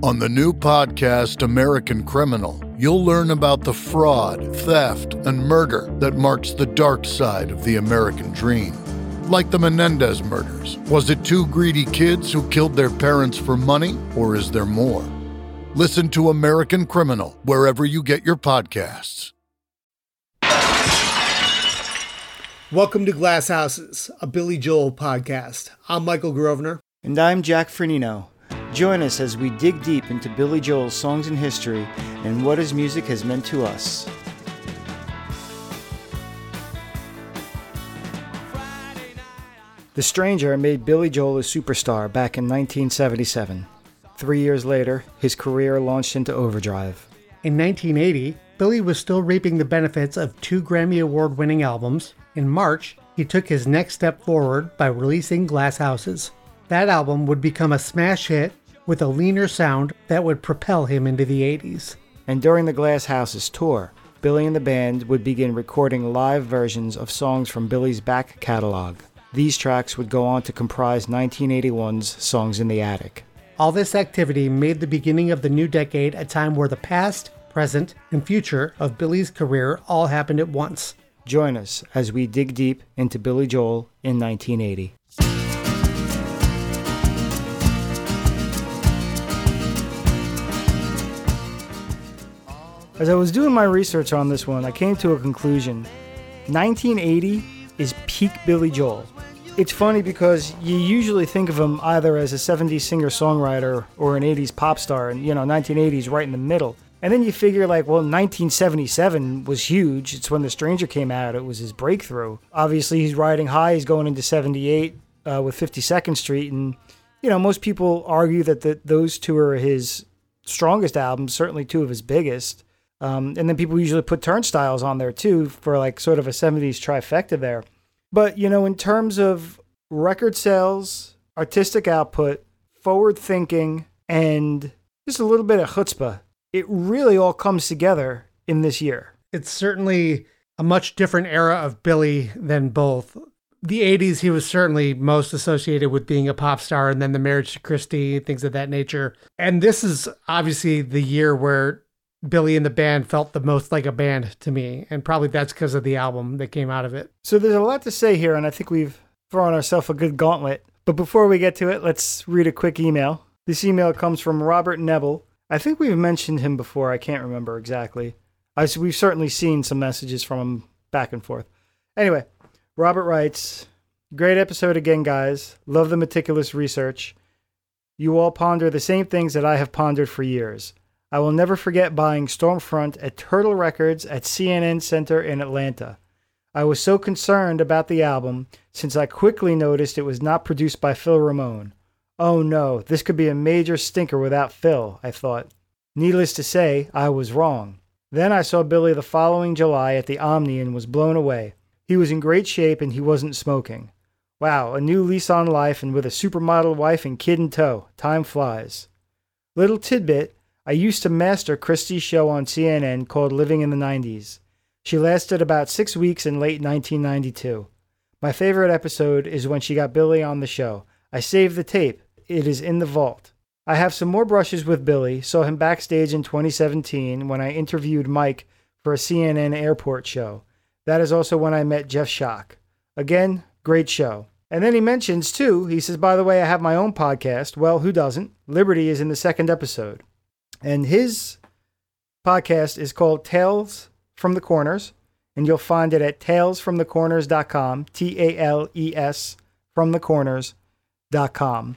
On the new podcast, American Criminal, you'll learn about the fraud, theft, and murder that marks the dark side of the American dream. Like the Menendez murders, was it two greedy kids who killed their parents for money, or is there more? Listen to American Criminal wherever you get your podcasts. Welcome to Glass Houses, a Billy Joel podcast. I'm Michael Grosvenor. And I'm Jack Firneno. Join us as we dig deep into Billy Joel's songs and history and what his music has meant to us. The Stranger made Billy Joel a superstar back in 1977. Three years later, his career launched into overdrive. In 1980, Billy was still reaping the benefits of two Grammy Award winning albums. In March, he took his next step forward by releasing Glass Houses. That album would become a smash hit with a leaner sound that would propel him into the 80s. And during the Glass Houses tour, Billy and the band would begin recording live versions of songs from Billy's back catalog. These tracks would go on to comprise 1981's Songs in the Attic. All this activity made the beginning of the new decade a time where the past, present, and future of Billy's career all happened at once. Join us as we dig deep into Billy Joel in 1980. As I was doing my research on this one, I came to a conclusion. 1980 is peak Billy Joel. It's funny because you usually think of him either as a 70s singer songwriter or an 80s pop star, and you know, 1980s right in the middle. And then you figure, like, well, 1977 was huge. It's when The Stranger came out, it was his breakthrough. Obviously, he's riding high, he's going into 78 uh, with 52nd Street, and, you know, most people argue that the, those two are his strongest albums, certainly two of his biggest. Um, and then people usually put turnstiles on there too for like sort of a 70s trifecta there. But, you know, in terms of record sales, artistic output, forward thinking, and just a little bit of chutzpah, it really all comes together in this year. It's certainly a much different era of Billy than both. The 80s, he was certainly most associated with being a pop star and then the marriage to Christie, things of that nature. And this is obviously the year where Billy and the band felt the most like a band to me. And probably that's because of the album that came out of it. So there's a lot to say here, and I think we've thrown ourselves a good gauntlet. But before we get to it, let's read a quick email. This email comes from Robert Nebel. I think we've mentioned him before. I can't remember exactly. I, we've certainly seen some messages from him back and forth. Anyway, Robert writes Great episode again, guys. Love the meticulous research. You all ponder the same things that I have pondered for years. I will never forget buying Stormfront at Turtle Records at CNN Center in Atlanta. I was so concerned about the album since I quickly noticed it was not produced by Phil Ramone. Oh no, this could be a major stinker without Phil, I thought. Needless to say, I was wrong. Then I saw Billy the following July at the Omni and was blown away. He was in great shape and he wasn't smoking. Wow, a new lease on life and with a supermodel wife and kid in tow. Time flies. Little tidbit I used to master Christie's show on CNN called Living in the 90s. She lasted about six weeks in late 1992. My favorite episode is when she got Billy on the show. I saved the tape, it is in the vault. I have some more brushes with Billy, saw him backstage in 2017 when I interviewed Mike for a CNN airport show. That is also when I met Jeff Schock. Again, great show. And then he mentions, too, he says, by the way, I have my own podcast. Well, who doesn't? Liberty is in the second episode. And his podcast is called Tales from the Corners, and you'll find it at talesfromthecorners.com, T A L E S from the corners.com.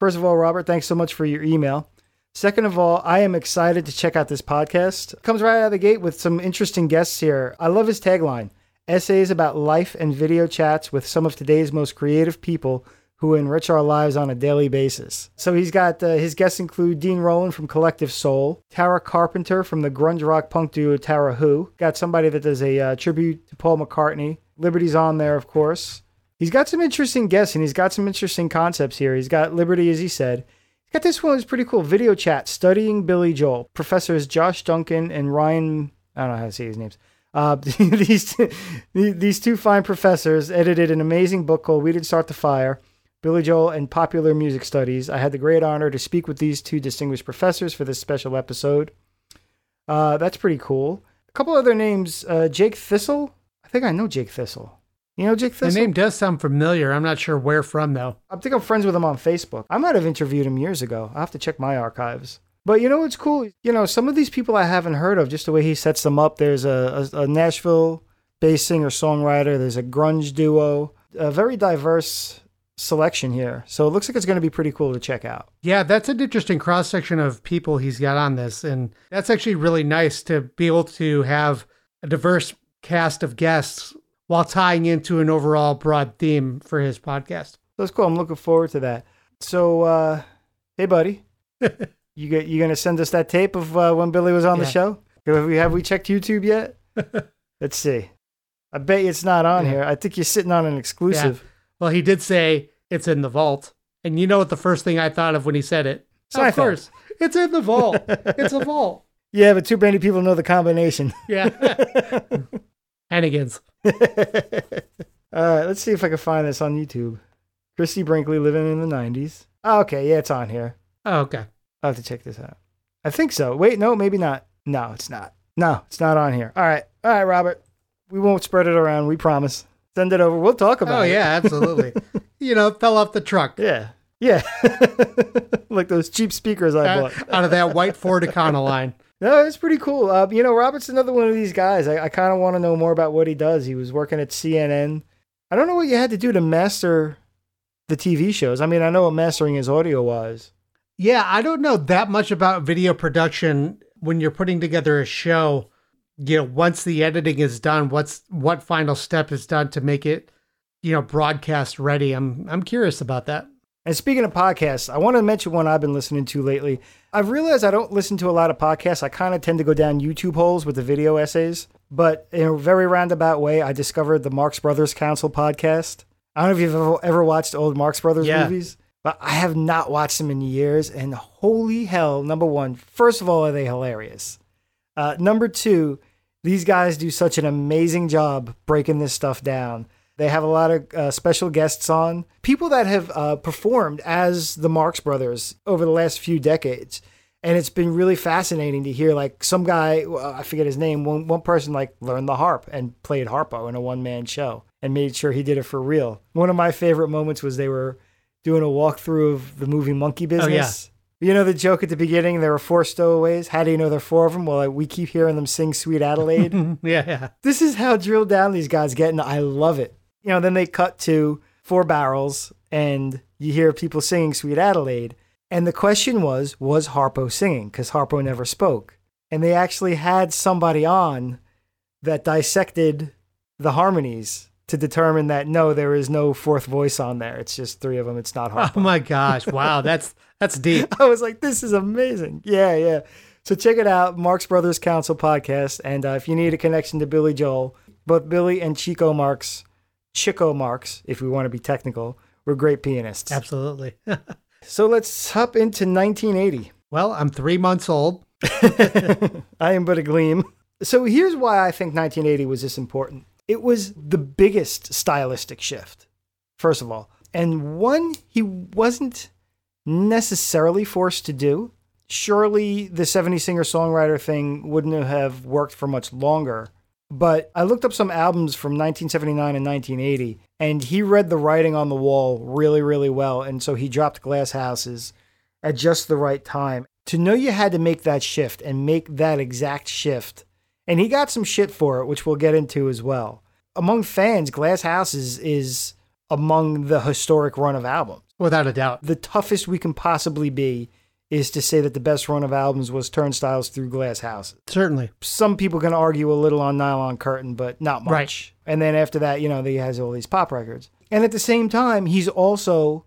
First of all, Robert, thanks so much for your email. Second of all, I am excited to check out this podcast. Comes right out of the gate with some interesting guests here. I love his tagline essays about life and video chats with some of today's most creative people who enrich our lives on a daily basis. So he's got uh, his guests include Dean Roland from Collective Soul, Tara Carpenter from the grunge rock punk duo Tara Who, got somebody that does a uh, tribute to Paul McCartney. Liberty's on there, of course. He's got some interesting guests and he's got some interesting concepts here. He's got Liberty, as he said. He's got this one that's pretty cool video chat studying Billy Joel. Professors Josh Duchan and Ryan, I don't know how to say his names. Uh, these, these two fine professors edited an amazing book called We Didn't Start the Fire Billy Joel and Popular Music Studies. I had the great honor to speak with these two distinguished professors for this special episode. Uh, that's pretty cool. A couple other names uh, Jake Thistle. I think I know Jake Thistle. You know Jake Thistle? The name does sound familiar. I'm not sure where from though. I think I'm friends with him on Facebook. I might have interviewed him years ago. I'll have to check my archives. But you know what's cool? You know, some of these people I haven't heard of, just the way he sets them up. There's a, a, a Nashville based singer songwriter, there's a grunge duo, a very diverse selection here. So it looks like it's going to be pretty cool to check out. Yeah, that's an interesting cross section of people he's got on this. And that's actually really nice to be able to have a diverse cast of guests while tying into an overall broad theme for his podcast. So it's cool. I'm looking forward to that. So, uh, hey, buddy, you get you gonna send us that tape of uh, when Billy was on the show? Have we have we checked YouTube yet? Let's see. I bet you it's not on Yeah. here. I think you're sitting on an exclusive. Well, he did say it's in the vault. And you know what the first thing I thought of when he said it? Seinfeld. Of course. It's in the vault. it's a vault. Yeah, but too many people know the combination. Yeah. Hannigans. All right, let's see if I can find this on YouTube. Christie Brinkley living in the 90s. Oh, ah, okay, yeah, it's on here. Oh, okay. I'll have to check this out. I think so. Wait, no, maybe not. No, it's not. No, it's not on here. All right. All right, Robert. We won't spread it around. We promise. Send it over. We'll talk about Oh, it. yeah, absolutely. you know, fell off the truck Yeah. Yeah. like those cheap speakers I uh, bought. out of that white Ford Econoline. No, it's pretty cool. Uh, you know, Robert's another one of these guys. I, I kind of want to know more about what he does. He was working at CNN. I don't know what you had to do to master the TV shows. I mean, I know what mastering is audio wise. Yeah, I don't know that much about video production when you're putting together a show. You know, once the editing is done, what's what final step is done to make it, you know, broadcast ready? I'm I'm curious about that. And speaking of podcasts, I want to mention one I've been listening to lately. I've realized I don't listen to a lot of podcasts. I kind of tend to go down YouTube holes with the video essays. But in a very roundabout way, I discovered the Marx Brothers Council podcast. I don't know if you've ever, ever watched old Marx Brothers Yeah. movies, but I have not watched them in years. And holy hell, number one, first of all, are they hilarious? Uh, number two, these guys do such an amazing job breaking this stuff down. They have a lot of uh, special guests on, people that have uh, performed as the Marx Brothers over the last few decades. And it's been really fascinating to hear, like, some guy, uh, I forget his name, one, one person, like, learned the harp and played harpo in a one man show and made sure he did it for real. One of my favorite moments was they were doing a walkthrough of the movie Monkey Business. You know the joke at the beginning? There were four stowaways. How do you know there are four of them? Well, we keep hearing them sing Sweet Adeline. yeah, yeah. this is how drilled down these guys get, and I love it. You know, then they cut to four barrels, and you hear people singing Sweet Adeline. And the question was, was Harpo singing? Because Harpo never spoke. And they actually had somebody on that dissected the harmonies to determine that no, there is no fourth voice on there. It's just three of them. It's not Harpo. Oh my gosh! Wow, that's that's deep. I was like, this is amazing. Yeah, yeah. So check it out, Marx Brothers Council podcast. And uh, if you need a connection to Billy Joel, both Billy and Chico Marx, Chico Marx, if we want to be technical, were great pianists. Absolutely. So let's hop into 1980. well, I'm three months old. I am but a gleam. So here's why I think 1980 was this important. It was the biggest stylistic shift, first of all, and one he wasn't necessarily forced to do. Surely the 70 singer songwriter thing wouldn't have worked for much longer. But I looked up some albums from 1979 and 1980, and he read the writing on the wall really, really well. And so he dropped Glass Houses at just the right time. To know you had to make that shift and make that exact shift, and he got some shit for it, which we'll get into as well. Among fans, Glass Houses is among the historic run of albums. Without a doubt. The toughest we can possibly be is to say that the best run of albums was Turnstiles through Glass Houses. Certainly. Some people can argue a little on Nylon Curtain, but not much. Right. And then after that, you know, he has all these pop records. And at the same time, he's also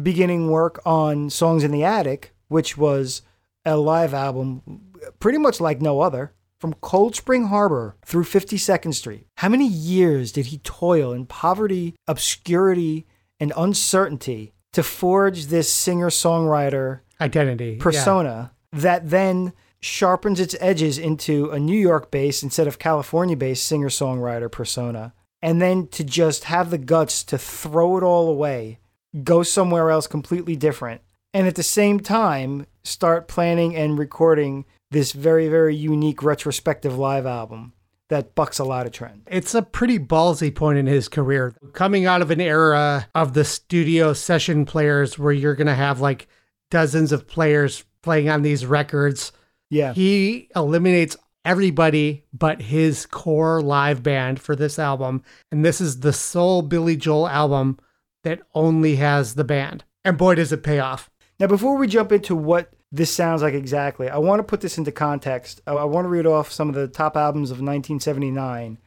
beginning work on Songs in the Attic, which was a live album pretty much like no other. From Cold Spring Harbor through 52nd Street. How many years did he toil in poverty, obscurity, and uncertainty to forge this singer songwriter Identity. yeah. persona that then sharpens its edges into a New York based instead of California based singer songwriter persona. And then to just have the guts to throw it all away, go somewhere else completely different, and at the same time start planning and recording this very, very unique retrospective live album that bucks a lot of trend. It's a pretty ballsy point in his career. Coming out of an era of the studio session players where you're going to have like dozens of players playing on these records. Yeah. He eliminates everybody but his core live band for this album. And this is the sole Billy Joel album that only has the band. And boy, does it pay off. Now, before we jump into what this sounds like exactly, I want to put this into context. I, I want to read off some of the top albums of 1979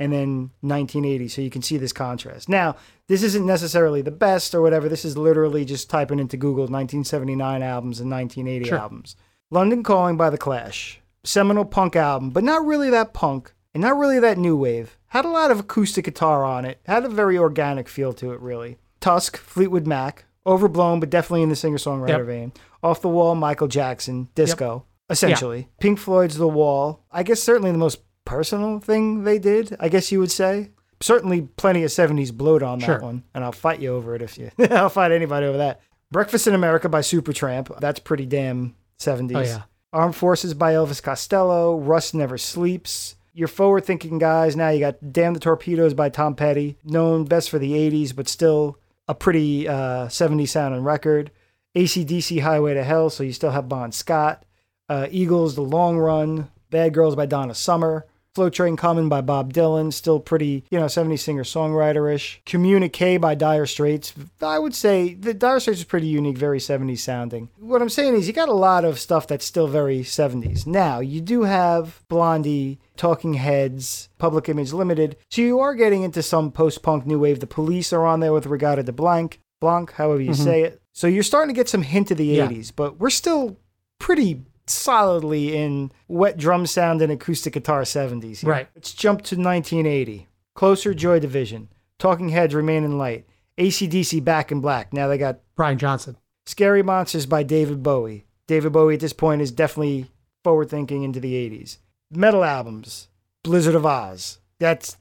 and then 1980 so you can see this contrast. Now, this isn't necessarily the best or whatever. This is literally just typing into Google 1979 albums and 1980 Sure. albums. London Calling by The Clash, seminal punk album, but not really that punk and not really that new wave. Had a lot of acoustic guitar on it, had a very organic feel to it, really. Tusk, Fleetwood Mac, overblown, but definitely in the singer songwriter Yep. vein. Off the Wall, Michael Jackson, disco, essentially. Pink Floyd's The Wall. I guess certainly the most personal thing they did, I guess you would say. Certainly plenty of 70s bloat on that one, and I'll fight you over it if you. I'll fight anybody over that. Breakfast in America by Supertramp. That's pretty damn 70s. Oh, yeah. Armed Forces by Elvis Costello. Rust Never Sleeps. Your forward thinking guys. Now you got Damn the Torpedoes by Tom Petty, known best for the 80s, but still a pretty uh, 70s sounding record. ACDC Highway to Hell, so you still have Bon Scott. Uh, Eagles The Long Run. Bad Girls by Donna Summer. Slow Train Coming by Bob Dylan, still pretty, you know, 70s singer songwriter ish. Communique by Dire Straits. I would say the Dire Straits is pretty unique, very 70s sounding. What I'm saying is, you got a lot of stuff that's still very 70s. Now, you do have Blondie, Talking Heads, Public Image Limited, so you are getting into some post punk new wave. The police are on there with Regatta de Blanc, Blanc, however you say it. So you're starting to get some hint of the Yeah. 80s, but we're still pretty solidly in wet drum sound and acoustic guitar 70s. here. Right. Let's jump to 1980. Closer Joy Division. Talking Heads Remain in Light. ACDC Back in Black. Now they got Brian Johnson. Scary Monsters by David Bowie. David Bowie at this point is definitely forward thinking into the 80s. Metal albums. Blizzard of Ozz. That's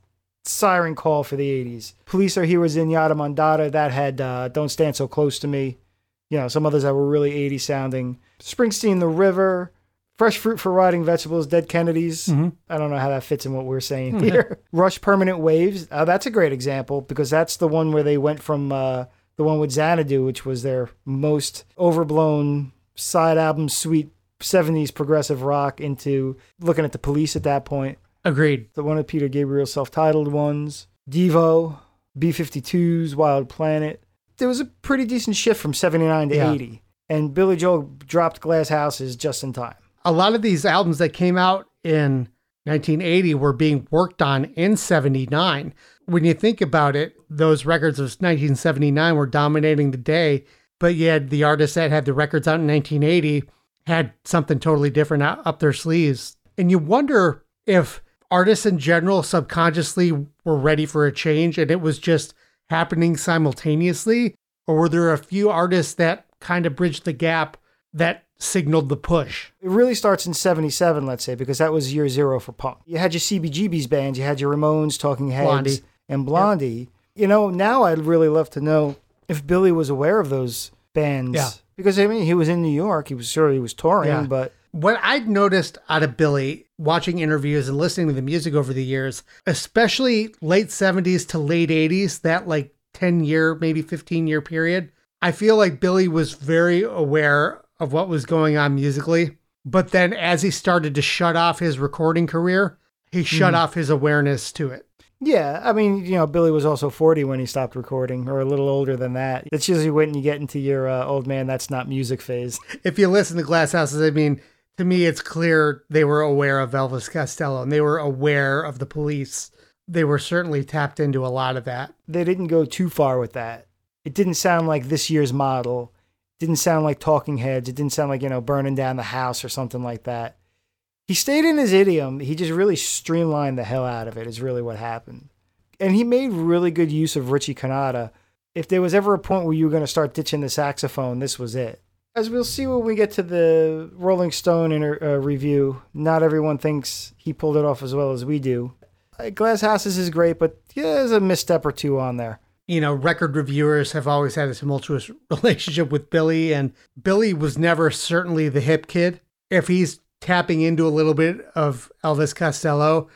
siren call for the 80s. Police Are Heroes Zenyatta Mondatta. That had uh, Don't Stand So Close to Me. You know, some others that were really 80s sounding. Springsteen, The River. Fresh Fruit for Rotting Vegetables, Dead Kennedys. I don't know how that fits in what we're saying here. Rush Permanent Waves. Uh, that's a great example because that's the one where they went from uh, the one with Xanadu, which was their most overblown side album, sweet 70s progressive rock, into looking at the police at that point. Agreed. The one of Peter Gabriel's self titled ones. Devo, B 52s, Wild Planet. There was a pretty decent shift from 79 to Yeah. 80. And Billy Joel dropped Glass Houses just in time. A lot of these albums that came out in 1980 were being worked on in 79. When you think about it, those records of 1979 were dominating the day, but yet the artists that had the records out in 1980 had something totally different up their sleeves. And you wonder if artists in general subconsciously were ready for a change and it was just happening simultaneously, or were there a few artists that kind of bridged the gap that signaled the push? It really starts in 77, let's say, because that was year zero for punk. You had your CBGB's bands, you had your Ramones, Talking Heads, Blondie. and Blondie. You know, now I'd really love to know if Billy was aware of those bands. Yeah. Because, I mean, he was in New York. He was sure he was touring, Yeah. but What I'd noticed out of Billy, watching interviews and listening to the music over the years, especially late 70s to late 80s, that like 10 year, maybe 15 year period, I feel like Billy was very aware of what was going on musically. But then as he started to shut off his recording career, he shut off his awareness to it. yeah, I mean, you know, Billy was also 40 when he stopped recording, or a little older than that. That's usually when you get into your uh, old man, that's not music phase. If you listen to Glass Houses, I mean, to me, it's clear they were aware of Elvis Costello and they were aware of the police. They were certainly tapped into a lot of that. they didn't go too far with that. It didn't sound like this year's model. It didn't sound like Talking Heads. It didn't sound like, you know, burning down the house or something like that. He stayed in his idiom. He just really streamlined the hell out of it, is really what happened. And he made really good use of Richie Cannata. If there was ever a point where you were going to start ditching the saxophone, this was it. As we'll see when we get to the Rolling Stone inter- uh, review, not everyone thinks he pulled it off as well as we do. Uh, Glass Houses is great, but yeah, there's a misstep or two on there. you know, record reviewers have always had a tumultuous relationship with Billy, and Billy was never certainly the hip kid. If he's tapping into a little bit of Elvis Costello,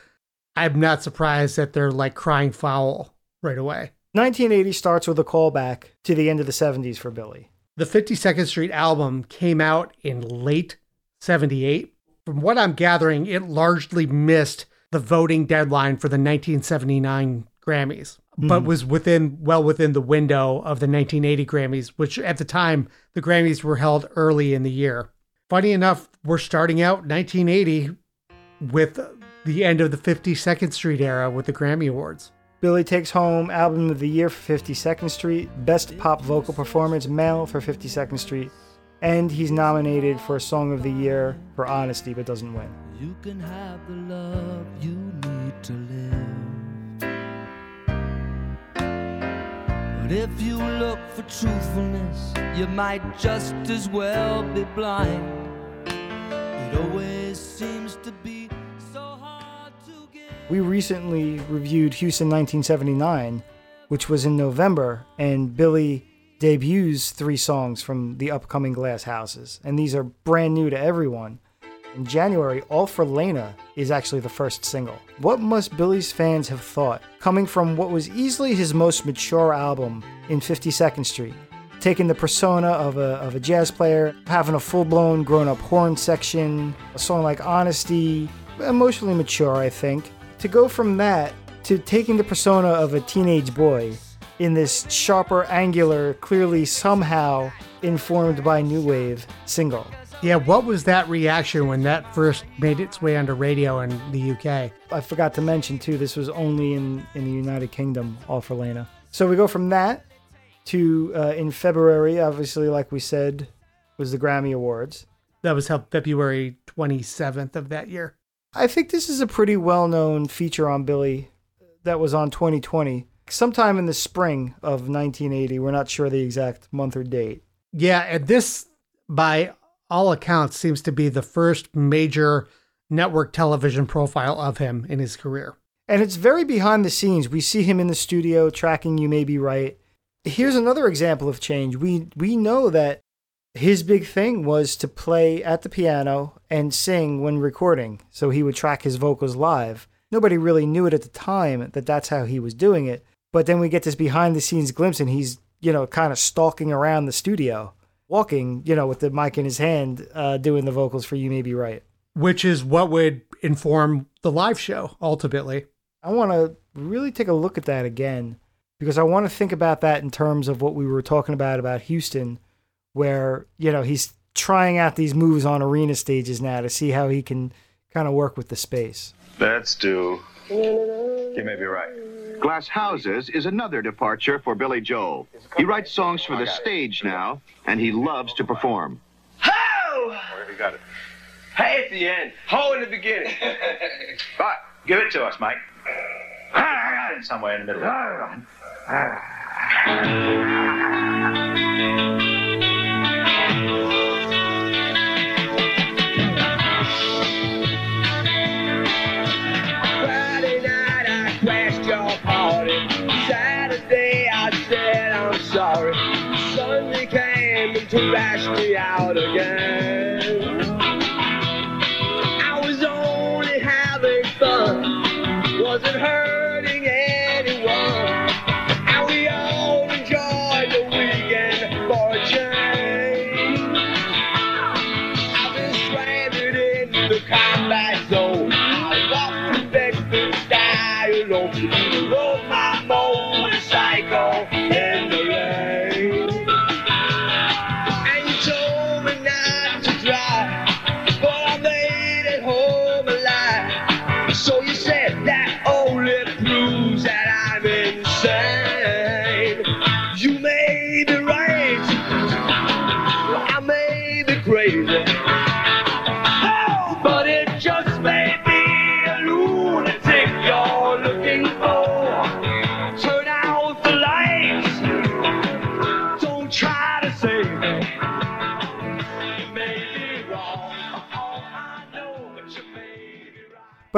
I'm not surprised that they're like crying foul right away. 1980 starts with a callback to the end of the 70s for Billy. The 52nd Street album came out in late 78. From what I'm gathering, it largely missed the voting deadline for the 1979 Grammys, but hmm. was within well within the window of the 1980 Grammys, which at the time the Grammys were held early in the year. Funny enough, we're starting out 1980 with the end of the 52nd Street era with the Grammy Awards. Billy takes home Album of the Year for 52nd Street, Best Pop Vocal Performance Male for 52nd Street, and he's nominated for Song of the Year for Honesty but doesn't win. You can have the love you need to live. But if you look for truthfulness, you might just as well be blind. It always seems to be We recently reviewed Houston 1979, which was in November, and Billy debuts three songs from the upcoming Glass Houses, and these are brand new to everyone. In January, All for Leyna is actually the first single. What must Billy's fans have thought, coming from what was easily his most mature album in 52nd Street? Taking the persona of a, of a jazz player, having a full blown grown up horn section, a song like Honesty, emotionally mature, I think. To go from that to taking the persona of a teenage boy in this sharper, angular, clearly somehow informed by New Wave single. Yeah, what was that reaction when that first made its way onto radio in the UK? I forgot to mention too, this was only in, in the United Kingdom, all for Leyna. So we go from that to uh, in February, obviously, like we said, was the Grammy Awards. That was held February 27th of that year. I think this is a pretty well known feature on Billy that was on 2020. Sometime in the spring of 1980. We're not sure the exact month or date. Yeah, and this, by all accounts, seems to be the first major network television profile of him in his career. And it's very behind the scenes. We see him in the studio tracking You May Be Right. Here's another example of change. We we know that his big thing was to play at the piano and sing when recording. So he would track his vocals live. Nobody really knew it at the time that that's how he was doing it. But then we get this behind the scenes glimpse and he's, you know, kind of stalking around the studio, walking, you know, with the mic in his hand, uh, doing the vocals for You May Be Right. Which is what would inform the live show ultimately. I want to really take a look at that again because I want to think about that in terms of what we were talking about about Houston, where you know he's trying out these moves on arena stages now to see how he can kind of work with the space. That's due. You may be right. Glass Houses is another departure for Billy Joel. He writes songs for the stage now, and he loves to perform. Ho! You got it. Hey at the end, ho in the beginning. Right, give it to us, Mike. Somewhere in the middle. and me out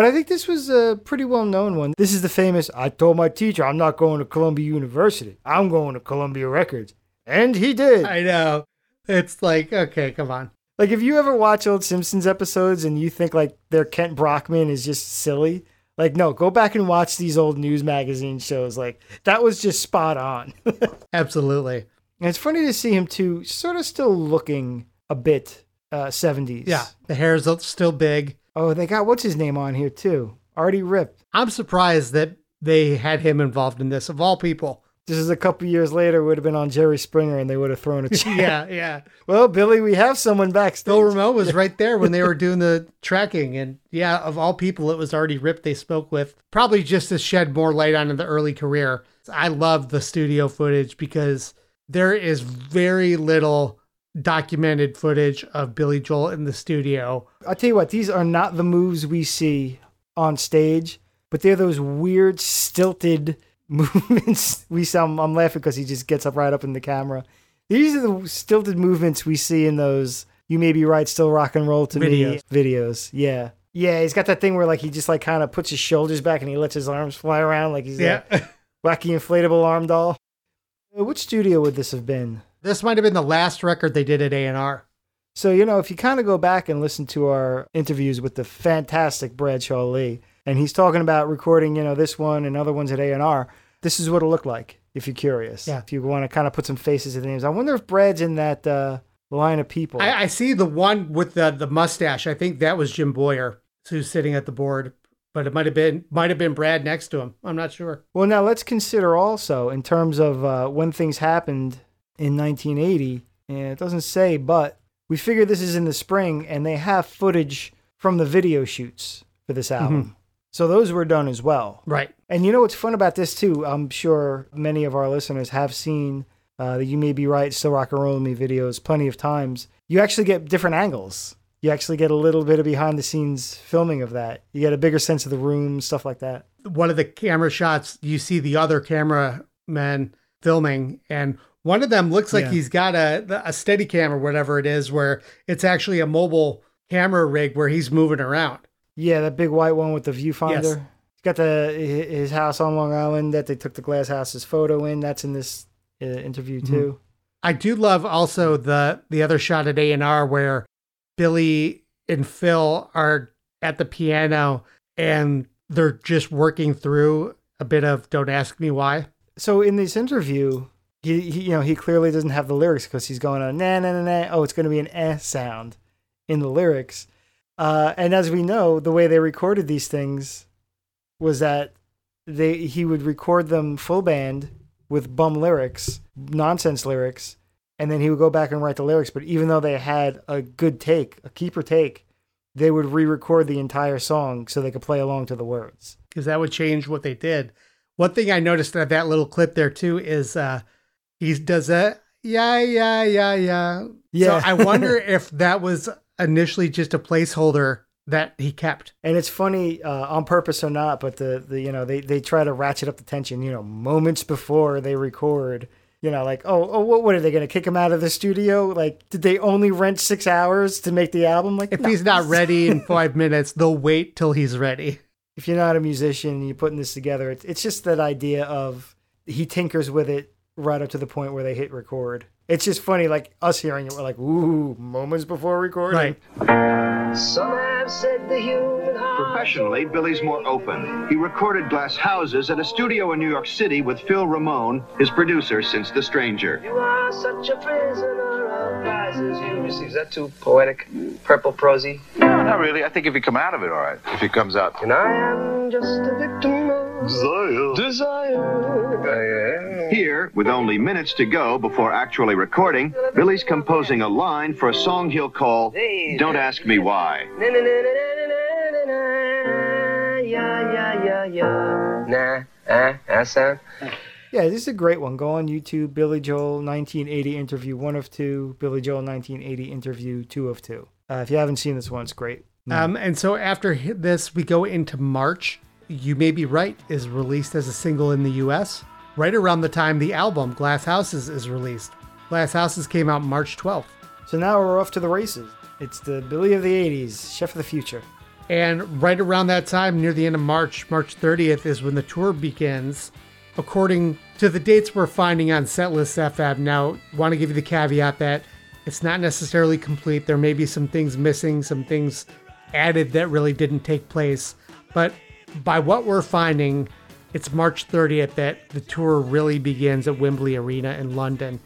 But I think this was a pretty well known one. This is the famous I told my teacher I'm not going to Columbia University. I'm going to Columbia Records. And he did. I know. It's like, okay, come on. Like if you ever watch old Simpsons episodes and you think like their Kent Brockman is just silly, like no, go back and watch these old news magazine shows. Like that was just spot on. Absolutely. and it's funny to see him too, sort of still looking a bit uh 70s. Yeah. The hair's still big. Oh, they got what's his name on here too. Artie Ripp. I'm surprised that they had him involved in this, of all people. This is a couple years later would have been on Jerry Springer and they would have thrown a chair. Yeah, yeah. Well, Billy, we have someone backstage. Phil Ramone was right there when they were doing the tracking. And yeah, of all people, it was Artie Ripp they spoke with. Probably just to shed more light on the early career. I love the studio footage because there is very little documented footage of Billy Joel in the studio. I'll tell you what, these are not the moves we see on stage, but they're those weird, stilted movements we see. I'm, I'm laughing because he just gets up right up in the camera. These are the stilted movements we see in those "You May Be Right, Still Rock and Roll to Me" Videos. videos. Yeah, yeah. He's got that thing where like he just like kind of puts his shoulders back and he lets his arms fly around like he's Yeah. a wacky inflatable arm doll. Uh, Which studio would this have been? This might have been the last record they did at A&R. So, you know, if you kind of go back and listen to our interviews with the fantastic Bradshaw Leigh, and he's talking about recording, you know, this one and other ones at A&R, this is what it looked like, if you're curious. Yeah. If you want to kind of put some faces to the names. I wonder if Brad's in that uh, line of people. I, I see the one with the, the mustache. I think that was Jim Boyer who's sitting at the board, but it might have been might have been Brad next to him. I'm not sure. well, now let's consider also, in terms of uh, when things happened in 1980, and it doesn't say, but we figure this is in the spring, and they have footage from the video shoots for this album. So those were done as well. Right. And you know what's fun about this too? I'm sure many of our listeners have seen uh, the "You May Be Right, Still Rock and Roll Me" videos plenty of times. You actually get different angles. You actually get a little bit of behind the scenes filming of that. You get a bigger sense of the room, stuff like that. One of the camera shots, you see the other cameraman filming, and one of them looks like Yeah. he's got a a steady cam or whatever it is, where it's actually a mobile camera rig where he's moving around. Yeah, that big white one with the viewfinder. Yes. He's got the his house on Long Island that they took the glass house's photo in. That's in this uh, interview too. I do love also the the other shot at A and R where Billy and Phil are at the piano and they're just working through a bit of "Don't Ask Me Why." so in this interview, he, he you know he clearly doesn't have the lyrics because he's going on na na na na. Oh, it's going to be an eh sound in the lyrics. Uh, and as we know, the way they recorded these things was that they he would record them full band with bum lyrics, nonsense lyrics, and then he would go back and write the lyrics. But even though they had a good take, a keeper take, they would re-record the entire song so they could play along to the words. because that would change what they did. One thing I noticed at that little clip there too is uh he does a yeah yeah yeah yeah. Yeah. So I wonder if that was initially just a placeholder that he kept. And it's funny, uh, on purpose or not, but the, the you know they, they try to ratchet up the tension. You know, moments before they record, you know, like oh oh what, what are they going to kick him out of the studio? Like, did they only rent six hours to make the album? Like, If no. he's not ready in five minutes, they'll wait till he's ready. if you're not a musician and you're putting this together, it's it's just that idea of he tinkers with it right up to the point where they hit record. It's just funny, like us hearing it, we're like, ooh, moments before recording. Right. Some have said the human heart. Professionally, Billy's more open. He recorded Glass Houses at a studio in New York City with Phil Ramone, his producer since The Stranger. You are such a prisoner of prizes you receive. Is that too poetic? Purple prosy? No, not really. I think if you come out of it, all right. If he comes out. And I am just a victim of Desire. desire. Here, with only minutes to go before actually recording, Billy's composing a line for a song he'll call Don't Ask Me Why. Yeah, ah, this is a great one. Go on YouTube, Billy Joel 1980 interview one of two, Billy Joel 1980 interview two of two. Uh, if you haven't seen this one, it's great. Um, and so after this, we go into March. You May Be Right is released as a single in the US, right around the time the album Glass Houses is released. Glass Houses came out March 12th. So now we're off to the races. It's the Billy of the 80s, Chef of the Future. And right around that time, near the end of March, March 30th, is when the tour begins, according to the dates we're finding on Setlist FM. Now, want to give you the caveat that it's not necessarily complete. There may be some things missing, some things added that really didn't take place. But by what we're finding, it's March 30th that the tour really begins at Wembley Arena in London.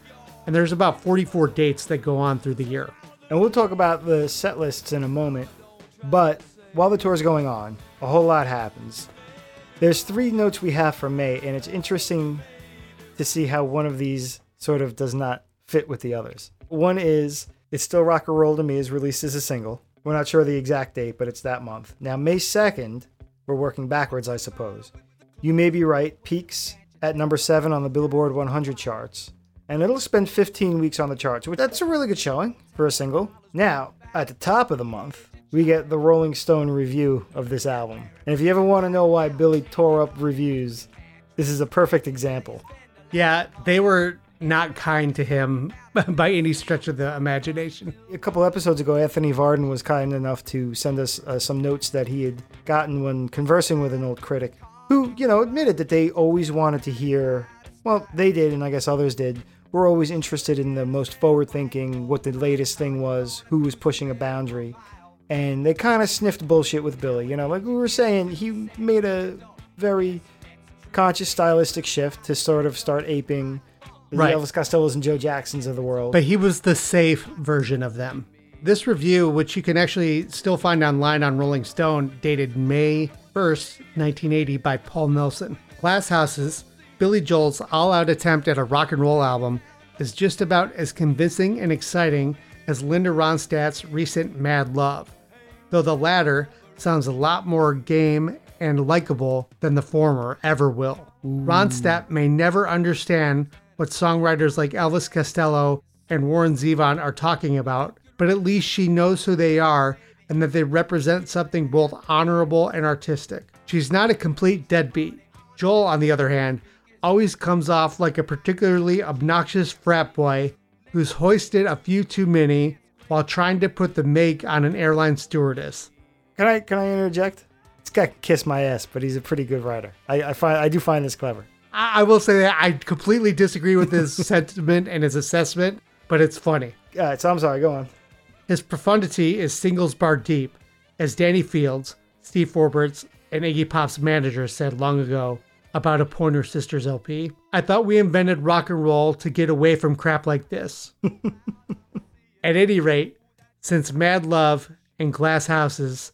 And there's about 44 dates that go on through the year. And we'll talk about the set lists in a moment. But while the tour is going on, a whole lot happens. There's three notes we have for May, and it's interesting to see how one of these sort of does not fit with the others. One is It's Still Rock and Roll to Me is released as a single. We're not sure the exact date, but it's that month. Now, May 2nd, we're working backwards, I suppose. You May Be Right peaks at number 7 on the Billboard 100 charts, and it'll spend 15 weeks on the charts, which that's a really good showing for a single. Now, at the top of the month, we get the Rolling Stone review of this album. And if you ever want to know why Billy tore up reviews, this is a perfect example. Yeah, they were not kind to him by any stretch of the imagination. A couple episodes ago, Anthony Varden was kind enough to send us uh, some notes that he had gotten when conversing with an old critic who, you know, admitted that they always wanted to hear, well, they did, and I guess others did. We're always interested in the most forward thinking, what the latest thing was, who was pushing a boundary. And they kind of sniffed bullshit with Billy. You know, like we were saying, he made a very conscious stylistic shift to sort of start aping the Right. Elvis Costellos and Joe Jacksons of the world. But he was the safe version of them. This review, which you can actually still find online on Rolling Stone, dated May 1st, 1980, by Paul Nelson. Glass Houses, Billy Joel's all out attempt at a rock and roll album, is just about as convincing and exciting as Linda Ronstadt's recent Mad Love, though the latter sounds a lot more game and likable than the former ever will. Ronstadt may never understand what songwriters like Elvis Costello and Warren Zevon are talking about, but at least she knows who they are and that they represent something both honorable and artistic. She's not a complete deadbeat. Joel, on the other hand, always comes off like a particularly obnoxious frat boy who's hoisted a few too many while trying to put the make on an airline stewardess. Can I can I interject? This guy can kiss my ass, but he's a pretty good writer. I, I find I do find this clever. I, I will say that I completely disagree with his sentiment and his assessment, but it's funny. Right, so I'm sorry. Go on. His profundity is singles bar deep, as Danny Fields, Steve Forbert's, and Iggy Pop's manager said long ago about a Pointer Sisters LP. I thought we invented rock and roll to get away from crap like this. At any rate, since Mad Love and Glass Houses,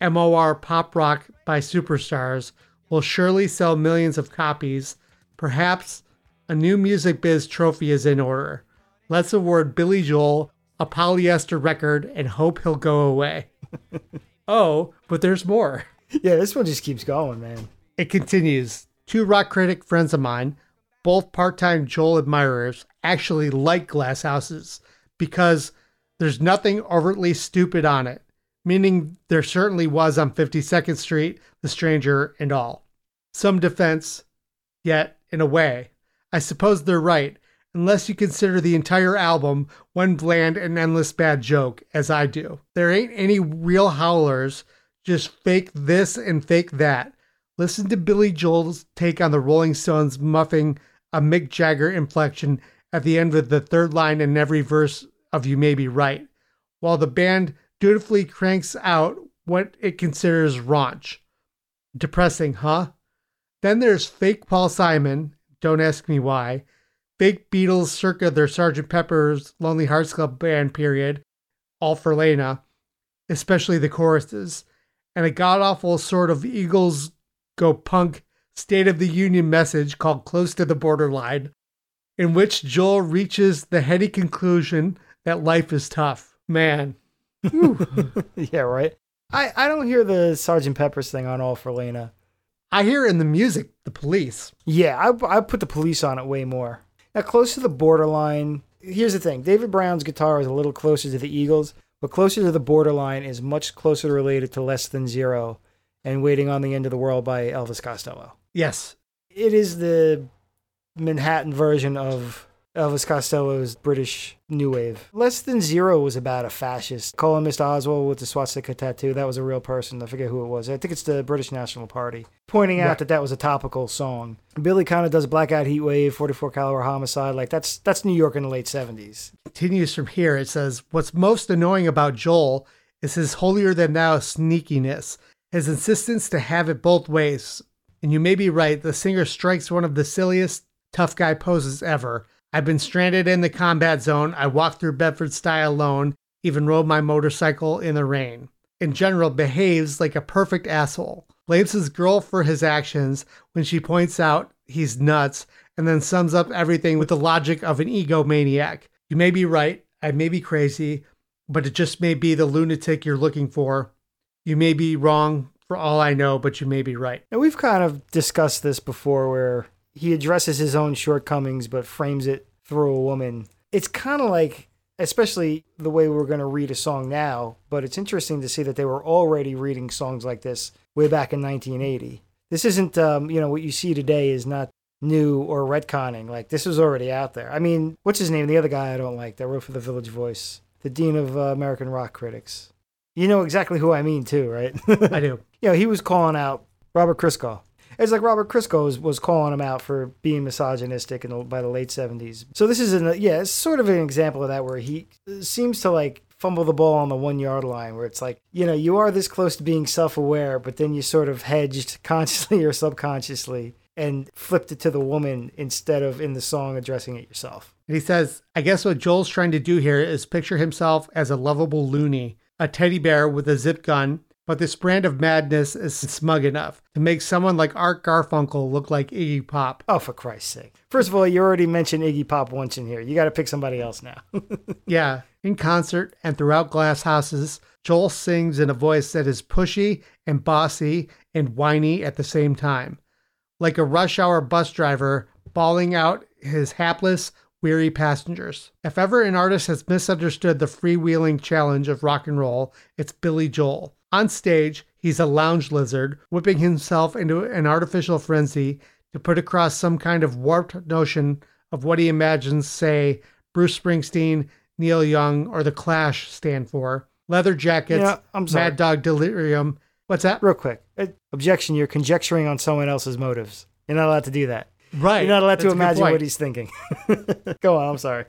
MOR pop rock by superstars, will surely sell millions of copies, perhaps a new music biz trophy is in order. Let's award Billy Joel a polyester record and hope he'll go away. oh, but there's more. Yeah, this one just keeps going, man. It continues. Two rock critic friends of mine, both part time Joel admirers, actually like Glass Houses because there's nothing overtly stupid on it, meaning there certainly was on 52nd Street, The Stranger, and all. Some defense, yet, in a way, I suppose they're right, unless you consider the entire album one bland and endless bad joke, as I do. There ain't any real howlers, just fake this and fake that. Listen to Billy Joel's take on the Rolling Stones muffing a Mick Jagger inflection at the end of the third line in every verse of You May Be Right, while the band dutifully cranks out what it considers raunch. Depressing, huh? Then there's fake Paul Simon, don't ask me why, fake Beatles circa their Sgt. Pepper's Lonely Hearts Club Band period, all for Leyna, especially the choruses, and a god awful sort of Eagles go punk State of the Union message called Close to the Borderline, in which Joel reaches the heady conclusion that life is tough. Man, yeah, right. I, I don't hear the Sergeant Pepper's thing on All for Leyna. I hear in the music the police. Yeah, I, I put the police on it way more. Now, close to the borderline, here's the thing David Brown's guitar is a little closer to the Eagles, but closer to the borderline is much closer related to Less Than Zero and Waiting on the End of the World by Elvis Costello. Yes, It is the Manhattan version of Elvis Costello's British New Wave. Less Than Zero was about a fascist. Calling Mr. Oswald with the swastika tattoo. That was a real person. I forget who it was. I think it's the British National Party. Pointing out Right. that that was a topical song. Billy kind of does Blackout Heat Wave, 44 Caliber Homicide. Like that's that's New York in the late 70s. continues from here. It says, What's most annoying about Joel is his holier than thou sneakiness, his insistence to have it both ways. And you may be right, the singer strikes one of the silliest tough guy poses ever. I've been stranded in the combat zone. I walked through Bedford Stuy alone, even rode my motorcycle in the rain. In general, behaves like a perfect asshole. Blames his girl for his actions when she points out he's nuts, and then sums up everything with the logic of an egomaniac. You may be right, I may be crazy, but it just may be the lunatic you're looking for. You may be wrong for all I know, but you may be right. And we've kind of discussed this before where he addresses his own shortcomings but frames it through a woman. It's kind of like, especially the way we're going to read a song now, but it's interesting to see that they were already reading songs like this way back in 1980. This isn't, um, you know, what you see today is not new or retconning. Like, this was already out there. I mean, what's his name? The other guy I don't like that wrote for the Village Voice, the Dean of uh, American Rock Critics. You know exactly who I mean, too, right? I do. you know, he was calling out Robert Christgau. It's like Robert Christgau was, was calling him out for being misogynistic in the, by the late 70s. So this is an yeah, it's sort of an example of that where he seems to like fumble the ball on the one yard line where it's like, you know, you are this close to being self-aware, but then you sort of hedged consciously or subconsciously and flipped it to the woman instead of in the song addressing it yourself. And he says, I guess what Joel's trying to do here is picture himself as a lovable loony, a teddy bear with a zip gun, but this brand of madness is smug enough to make someone like Art Garfunkel look like Iggy Pop. Oh, for Christ's sake. First of all, you already mentioned Iggy Pop once in here. You got to pick somebody else now. Yeah, in concert and throughout glass houses, Joel sings in a voice that is pushy and bossy and whiny at the same time. Like a rush hour bus driver bawling out his hapless, weary passengers. If ever an artist has misunderstood the freewheeling challenge of rock and roll, it's Billy Joel. On stage, he's a lounge lizard, whipping himself into an artificial frenzy to put across some kind of warped notion of what he imagines, say, Bruce Springsteen, Neil Young, or The Clash stand for. Leather jackets, Yeah, I'm sorry. Mad Dog Delirium. What's that? Real quick. Uh, Objection, you're conjecturing on someone else's motives. You're not allowed to do that. Right. You're not allowed That's to imagine what he's thinking. Go on, I'm sorry.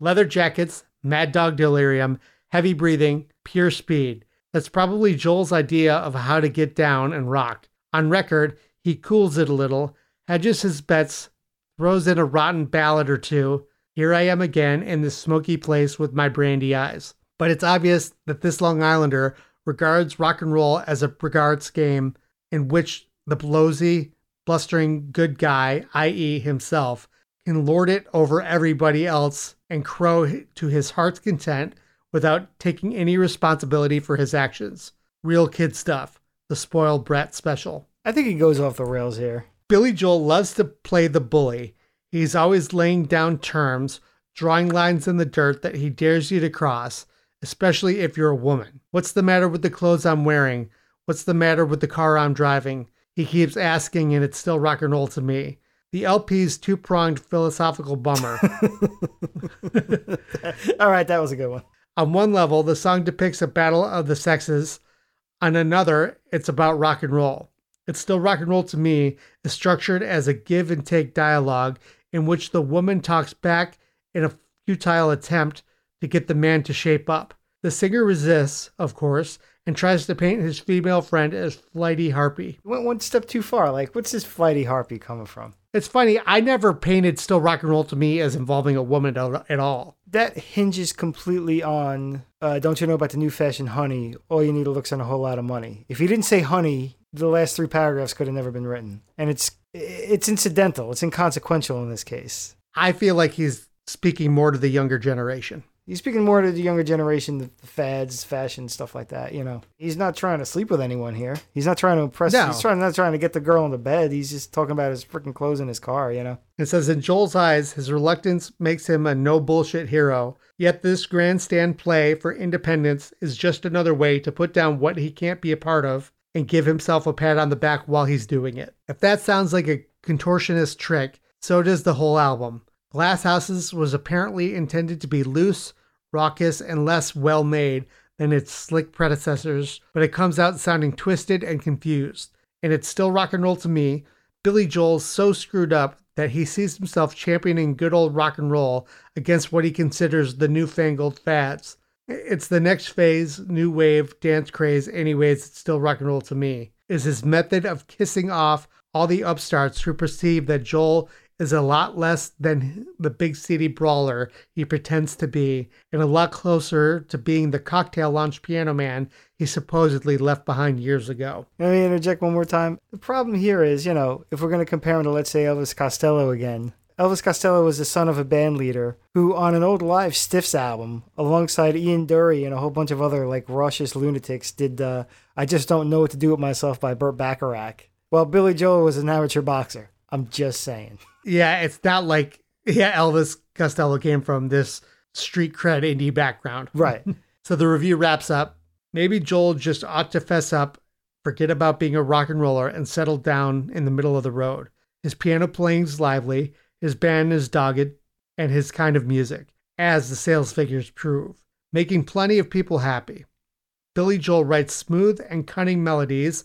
leather jackets, mad dog delirium, heavy breathing, pure speed. That's probably Joel's idea of how to get down and rock. On record, he cools it a little, hedges his bets, throws in a rotten ballad or two. Here I am again in this smoky place with my brandy eyes. But it's obvious that this Long Islander regards rock and roll as a regards game in which the blowsy, blustering good guy, i.e., himself, can lord it over everybody else and crow to his heart's content without taking any responsibility for his actions. Real kid stuff. The spoiled brat special. I think he goes off the rails here. Billy Joel loves to play the bully. He's always laying down terms, drawing lines in the dirt that he dares you to cross, especially if you're a woman. What's the matter with the clothes I'm wearing? What's the matter with the car I'm driving? He keeps asking, and it's still rock and roll to me. The LP's two pronged philosophical bummer. All right, that was a good one. On one level, the song depicts a battle of the sexes. On another, it's about rock and roll. It's still rock and roll to me, is structured as a give and take dialogue in which the woman talks back in a futile attempt to get the man to shape up. The singer resists, of course, and tries to paint his female friend as flighty harpy. Went one step too far. Like, what's this flighty harpy coming from? It's funny, I never painted still rock and roll to me as involving a woman at all. That hinges completely on uh, don't you know about the new fashion honey? All you need to look's on a whole lot of money. If he didn't say honey, the last three paragraphs could have never been written. And it's it's incidental. It's inconsequential in this case. I feel like he's speaking more to the younger generation. He's speaking more to the younger generation, the the fads, fashion, stuff like that. You know, he's not trying to sleep with anyone here. He's not trying to impress. No. He's trying not trying to get the girl into bed. He's just talking about his freaking clothes in his car. You know. It says in Joel's eyes, his reluctance makes him a no bullshit hero. Yet this grandstand play for independence is just another way to put down what he can't be a part of and give himself a pat on the back while he's doing it. If that sounds like a contortionist trick, so does the whole album. Glass Houses was apparently intended to be loose, raucous, and less well made than its slick predecessors, but it comes out sounding twisted and confused. And it's still rock and roll to me. Billy Joel's so screwed up that he sees himself championing good old rock and roll against what he considers the newfangled fads. It's the next phase, new wave, dance craze, anyways, it's still rock and roll to me. Is his method of kissing off all the upstarts who perceive that Joel is a lot less than the big city brawler he pretends to be, and a lot closer to being the cocktail lounge piano man he supposedly left behind years ago. Let me interject one more time. The problem here is, you know, if we're going to compare him to, let's say, Elvis Costello again, Elvis Costello was the son of a band leader who, on an old live Stiffs album, alongside Ian Dury and a whole bunch of other like raucous lunatics, did uh, "I Just Don't Know What to Do with Myself" by Burt Bacharach. Well, Billy Joel was an amateur boxer. I'm just saying. Yeah, it's not like yeah, Elvis Costello came from this street cred indie background. Right. So the review wraps up. Maybe Joel just ought to fess up, forget about being a rock and roller, and settle down in the middle of the road. His piano playing's lively, his band is dogged, and his kind of music, as the sales figures prove, making plenty of people happy. Billy Joel writes smooth and cunning melodies,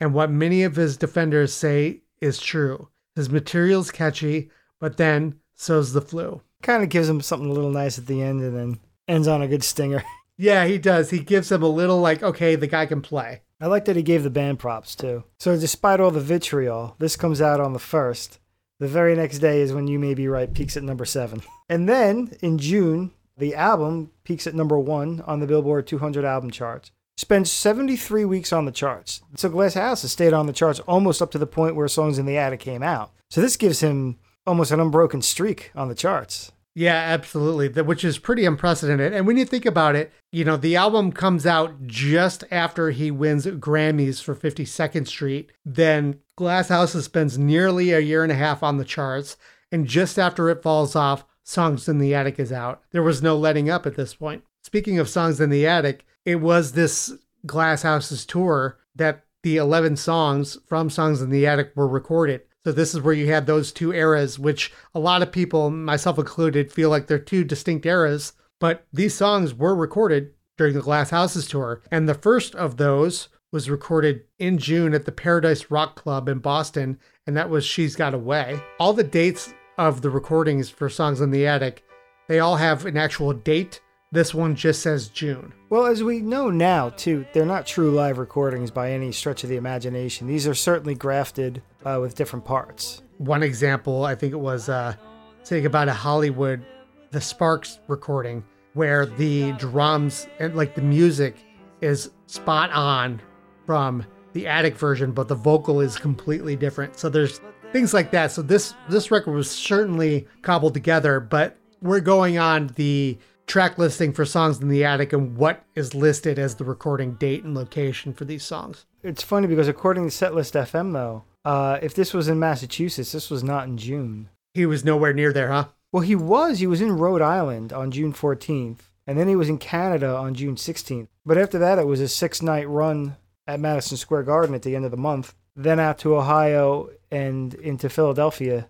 and what many of his defenders say is true. His material's catchy, but then so's the flu. Kind of gives him something a little nice at the end and then ends on a good stinger. Yeah, he does. He gives him a little like, okay, the guy can play. I like that he gave the band props too. So, despite all the vitriol, this comes out on the first. The very next day is when You May Be Right peaks at number seven. And then in June, the album peaks at number one on the Billboard 200 album charts. Spends 73 weeks on the charts. So, Glass House has stayed on the charts almost up to the point where Songs in the Attic came out. So, this gives him almost an unbroken streak on the charts. Yeah, absolutely. Which is pretty unprecedented. And when you think about it, you know, the album comes out just after he wins Grammys for 52nd Street. Then Glass Houses spends nearly a year and a half on the charts. And just after it falls off, Songs in the Attic is out. There was no letting up at this point. Speaking of Songs in the Attic, it was this Glass Houses tour that the 11 songs from Songs in the Attic were recorded. So this is where you had those two eras, which a lot of people, myself included, feel like they're two distinct eras. But these songs were recorded during the Glass Houses tour. And the first of those was recorded in June at the Paradise Rock Club in Boston, and that was She's Got a Way. All the dates of the recordings for Songs in the Attic, they all have an actual date. This one just says June. Well, as we know now, too, they're not true live recordings by any stretch of the imagination. These are certainly grafted uh, with different parts. One example, I think it was uh, Say Goodbye to Hollywood, the Sparks recording, where the drums and like the music is spot on from the attic version, but the vocal is completely different. So there's things like that. So this this record was certainly cobbled together, but we're going on the track listing for songs in the attic and what is listed as the recording date and location for these songs. It's funny because according to Setlist FM, though, uh, if this was in Massachusetts, this was not in June. He was nowhere near there, huh? Well, he was. He was in Rhode Island on June 14th, and then he was in Canada on June 16th. But after that, it was a six night run at Madison Square Garden at the end of the month, then out to Ohio and into Philadelphia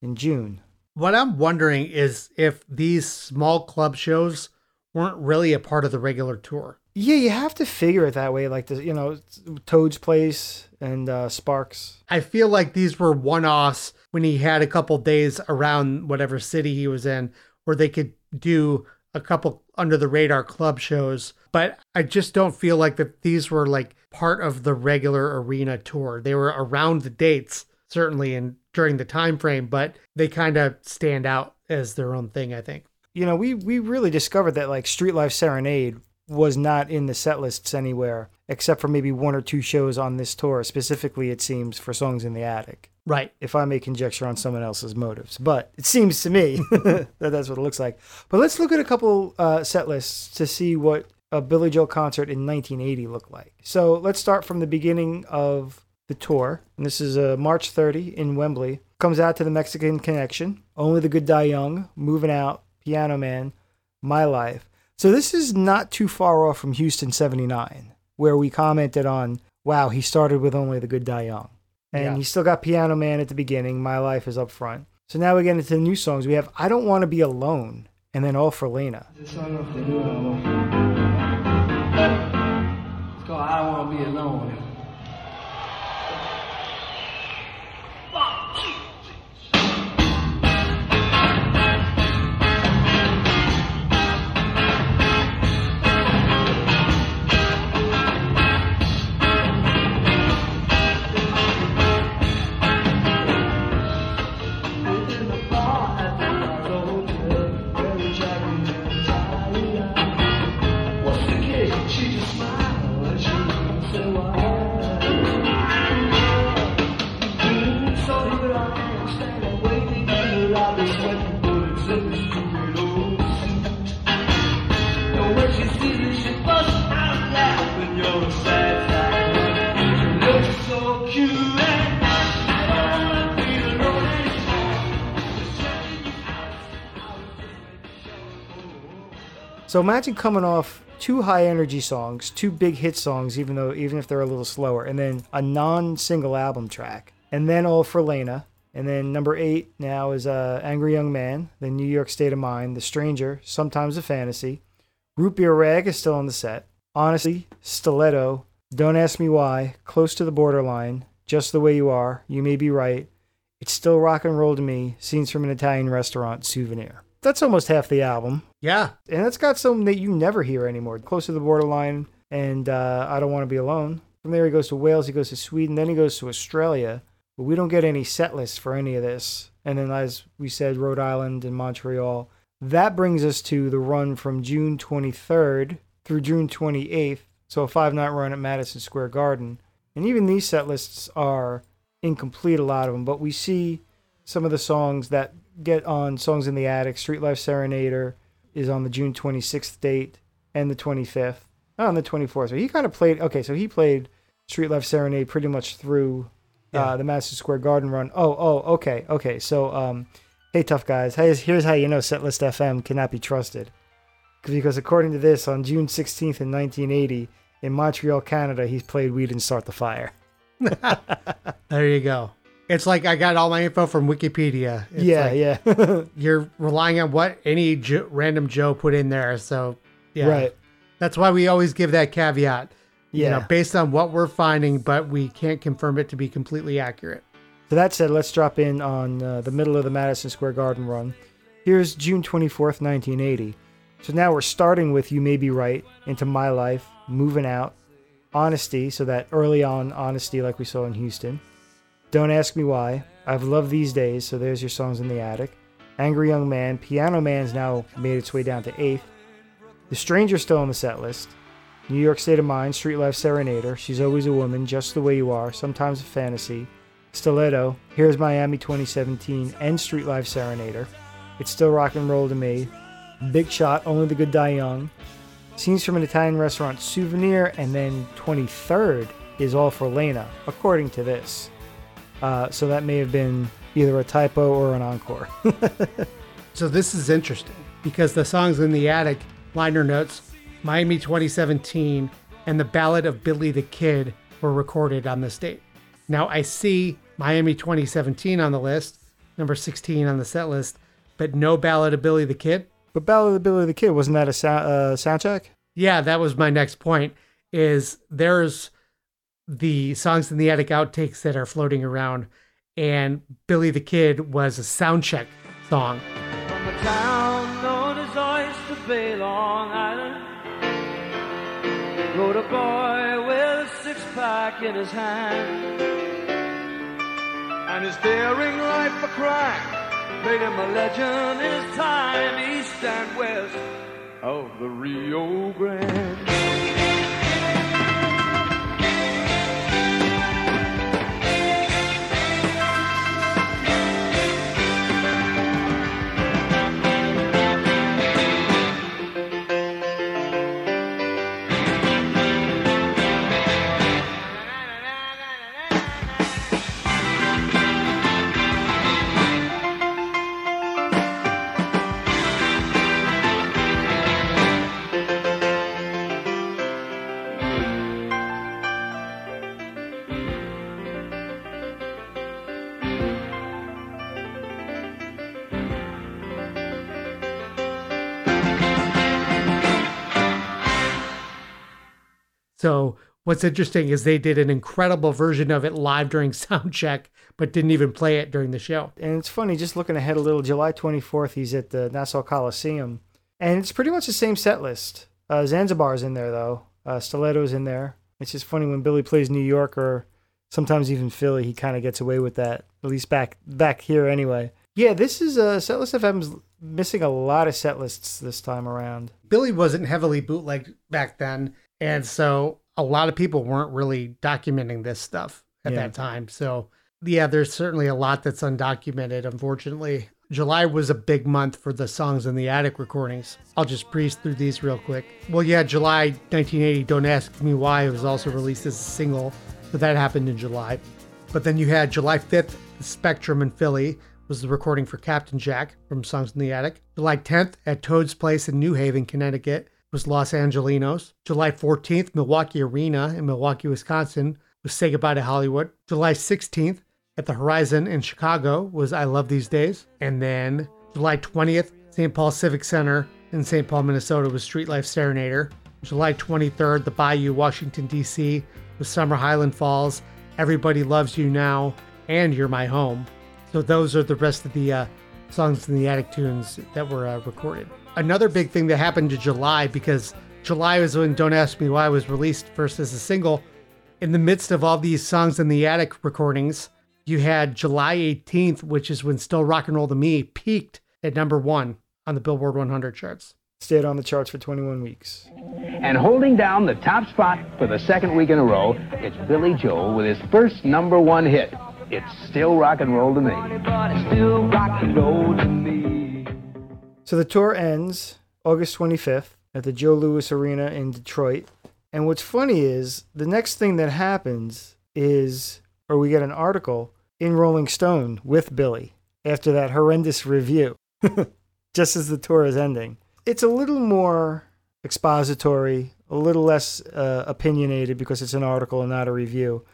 in June. What I'm wondering is if these small club shows weren't really a part of the regular tour. Yeah, you have to figure it that way. Like the, you know, Toad's Place and uh, Sparks. I feel like these were one offs when he had a couple days around whatever city he was in where they could do a couple under the radar club shows. But I just don't feel like that these were like part of the regular arena tour. They were around the dates, certainly, and during the time frame, but they kind of stand out as their own thing, I think. You know, we we really discovered that like Street Life Serenade was not in the set lists anywhere except for maybe one or two shows on this tour. Specifically it seems for songs in the attic. Right. if i may conjecture on someone else's motives. But it seems to me that that's what it looks like. But let's look at a couple uh, set lists to see what a billy joel concert in 1980 looked like. So let's start from the beginning of the tour and this is uh, march 30 in wembley comes out to the mexican connection only the good die young moving out piano man my life so this is not too far off from Houston 79, where we commented on, wow, he started with only the good die young. And Yeah. he still got Piano Man at the beginning. My Life is up front. So now we get into the new songs. We have I Don't Want to Be Alone and then All for Leyna. It's called I Don't Want to Be Alone. So imagine coming off two high energy songs, two big hit songs, even though even if they're a little slower, and then a non single album track, and then all for Leyna. And then number eight now is uh, Angry Young Man, The New York State of Mind, The Stranger, Sometimes a Fantasy. Root Beer Rag is still on the set. Honesty, Stiletto, Don't Ask Me Why, Close to the Borderline, Just the Way You Are, You May Be Right. It's Still Rock and Roll to Me, Scenes from an Italian Restaurant, Souvenir. That's almost half the album Yeah. and it's got something that you never hear anymore. Close to the borderline, and uh, I don't want to be alone. From there, he goes to Wales, he goes to Sweden, then he goes to Australia. But we don't get any set lists for any of this. And then, as we said, Rhode Island and Montreal. That brings us to the run from June 23rd through June 28th. So a five night run at Madison Square Garden. And even these set lists are incomplete, a lot of them. But we see some of the songs that get on Songs in the Attic. Street Life Serenader is on the June 26th date and the 25th. Oh, on the 24th. So he kind of played, okay, so he played Street Life Serenade pretty much through Yeah. uh, the Madison Square Garden run. Oh, oh, okay, okay. So, um, hey, tough guys, here's, here's how you know Setlist FM cannot be trusted. Because according to this, on June 16th in 1980, in Montreal, Canada, he played We Didn't Start the Fire. There you go. It's like I got all my info from Wikipedia. It's yeah, like yeah. You're relying on what any jo- random Joe put in there. So, yeah. Right. That's why we always give that caveat. You know, Yeah. based on what we're finding, but we can't confirm it to be completely accurate. So that said, let's drop in on uh, the middle of the Madison Square Garden run. Here's June 24th, 1980. So now we're starting with You May Be Right, Into My Life, Moving Out, Honesty, so that early on honesty like we saw in Houston. Don't Ask Me Why, I've Loved These Days, so there's your songs in the attic. Angry Young Man, Piano Man's now made its way down to 8th. The Stranger's still on the set list. New York State of Mind, Street Life Serenader, She's Always a Woman, Just the Way You Are, Sometimes a Fantasy, Stiletto, Here's Miami 2017, and Street Life Serenader. It's Still Rock and Roll to Me, Big Shot, Only the Good Die Young, Scenes from an Italian Restaurant Souvenir, and then 23rd is All for Leyna, according to this. Uh, so that may have been either a typo or an encore. So this is interesting because the songs in the attic liner notes, Miami 2017, and the Ballad of Billy the Kid were recorded on this date. Now I see Miami 2017 on the list, number 16 on the set list, but no Ballad of Billy the Kid. but Ballad of Billy the Kid, wasn't that a sou- uh, soundtrack? Yeah, that was my next point. Is there's the songs in the attic outtakes that are floating around, and Billy the Kid was a sound check song. From a town known as Oyster Bay, Long Island, rode a boy with a six pack in his hand. And his daring life for crime made him a legend in his time, east and west of the Rio Grande. What's interesting is they did an incredible version of it live during sound check, but didn't even play it during the show. And it's funny, just looking ahead a little, July 24th, he's at the Nassau Coliseum. And it's pretty much the same set list. Uh, Zanzibar's in there, though. Uh, Stiletto's in there. It's just funny when Billy plays New York or sometimes even Philly, he kind of gets away with that, at least back back here anyway. Yeah, this is a uh, Setlist FM's missing a lot of set lists this time around. Billy wasn't heavily bootlegged back then, and so a lot of people weren't really documenting this stuff at Yeah. that time. So yeah, there's certainly a lot that's undocumented, unfortunately. July was a big month for the Songs in the Attic recordings. I'll just breeze through these real quick. Well, yeah, July 1980, Don't Ask Me Why it was also released as a single, but that happened in July. But then you had July 5th, The Spectrum in Philly was the recording for Captain Jack from Songs in the Attic. July 10th, at Toad's Place in New Haven, Connecticut, was Los Angelenos. July 14th, Milwaukee Arena in Milwaukee, Wisconsin, was Say Goodbye to Hollywood. July 16th, at the Horizon in Chicago, was I Love These Days. And then July 20th, St. Paul Civic Center in St. Paul, Minnesota, was Street Life Serenader. July 23rd, the Bayou, Washington, D.C., was Summer Highland Falls, Everybody Loves You Now, and You're My Home. So those are the rest of the uh, songs in the attic tunes that were uh, recorded. Another big thing that happened to July, because July was when Don't Ask Me Why was released first as a single. In the midst of all these songs in the attic recordings, you had July 18th, which is when Still Rock and Roll to Me peaked at number one on the Billboard 100 charts. Stayed on the charts for 21 weeks. And holding down the top spot for the second week in a row, it's Billy Joel with his first number one hit. It's still rock and roll to me. So the tour ends August 25th at the Joe Louis Arena in Detroit. And what's funny is the next thing that happens is, or we get an article in Rolling Stone with Billy after that horrendous review, just as the tour is ending. It's a little more expository, a little less uh, opinionated because it's an article and not a review.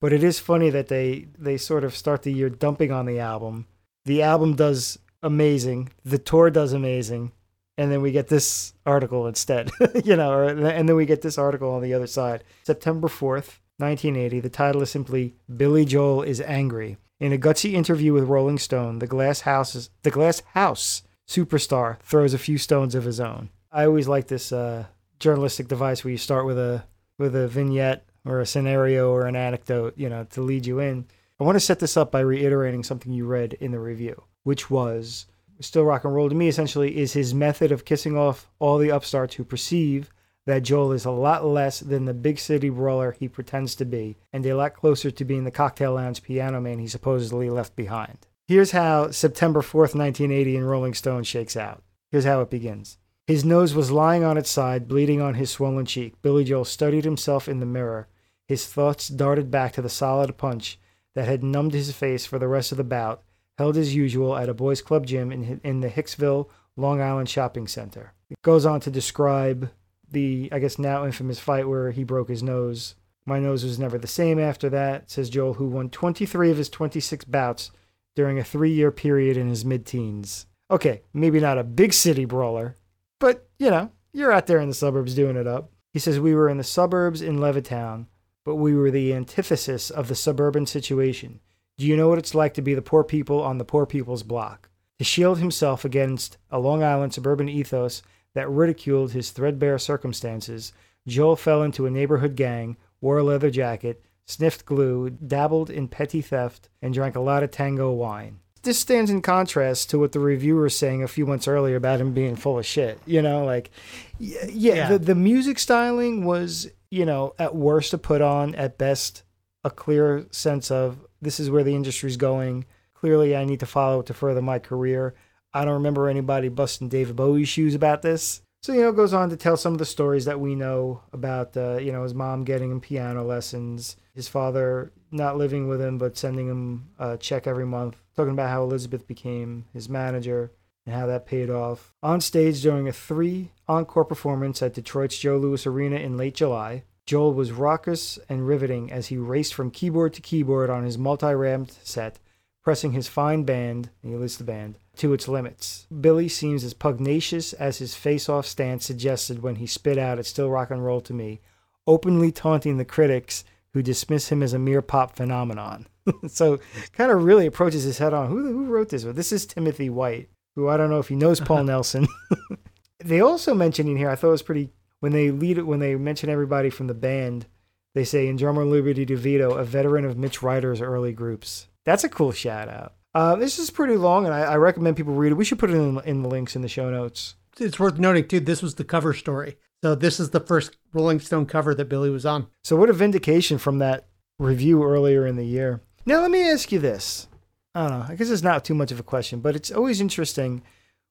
But it is funny that they they sort of start the year dumping on the album. The album does amazing. The tour does amazing. And then we get this article instead, you know, or, and then we get this article on the other side. September 4th, 1980. The title is simply Billy Joel is Angry. In a gutsy interview with Rolling Stone, the Glass House, the Glass House superstar throws a few stones of his own. I always like this uh, journalistic device where you start with a with a vignette or a scenario or an anecdote, you know, to lead you in. I want to set this up by reiterating something you read in the review, which was Still Rock and Roll to me essentially is his method of kissing off all the upstarts who perceive that Joel is a lot less than the big city brawler he pretends to be, and a lot closer to being the cocktail lounge piano man he supposedly left behind. Here's how September 4th, 1980 in Rolling Stone shakes out. Here's how it begins. His nose was lying on its side, bleeding on his swollen cheek. Billy Joel studied himself in the mirror. His thoughts darted back to the solid punch that had numbed his face for the rest of the bout, held as usual at a boys' club gym in, in the Hicksville, Long Island shopping center. It goes on to describe the, I guess, now infamous fight where he broke his nose. My nose was never the same after that, says Joel, who won 23 of his 26 bouts during a three year period in his mid teens. Okay, maybe not a big city brawler, but you know, you're out there in the suburbs doing it up. He says, We were in the suburbs in Levittown, but we were the antithesis of the suburban situation. Do you know what it's like to be the poor people on the poor people's block? To shield himself against a Long Island suburban ethos that ridiculed his threadbare circumstances, Joel fell into a neighborhood gang, wore a leather jacket, sniffed glue, dabbled in petty theft, and drank a lot of tango wine. This stands in contrast to what the reviewer was saying a few months earlier about him being full of shit. You know, like, yeah, Yeah. The, the music styling was, you know, at worst a put on, at best a clear sense of this is where the industry's going. Clearly, I need to follow it to further my career. I don't remember anybody busting David Bowie's shoes about this. So, you know, goes on to tell some of the stories that we know about, uh, you know, his mom getting him piano lessons, his father not living with him but sending him a check every month, talking about how Elizabeth became his manager and how that paid off. On stage during a three encore performance at Detroit's Joe Louis Arena in late July, Joel was raucous and riveting as he raced from keyboard to keyboard on his multi ramped set, pressing his fine band, and he lists the band, to its limits. Billy seems as pugnacious as his face off stance suggested when he spit out It's Still Rock and Roll to Me, openly taunting the critics who dismiss him as a mere pop phenomenon. so kind of really approaches his head on. Who, who wrote this? Well, this is Timothy White, who I don't know if he knows Paul Nelson. they also mention in here, I thought it was pretty when they lead when they mention everybody from the band. They say in drummer Liberty DeVito, a veteran of Mitch Ryder's early groups. That's a cool shout out. Uh, this is pretty long, and I, I recommend people read it. We should put it in, in the links in the show notes. It's worth noting too. This was the cover story, so this is the first Rolling Stone cover that Billy was on. So what a vindication from that review earlier in the year. Now let me ask you this. I don't know. I guess it's not too much of a question, but it's always interesting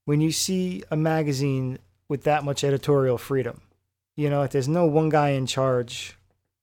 when you see a magazine with that much editorial freedom. You know, there's no one guy in charge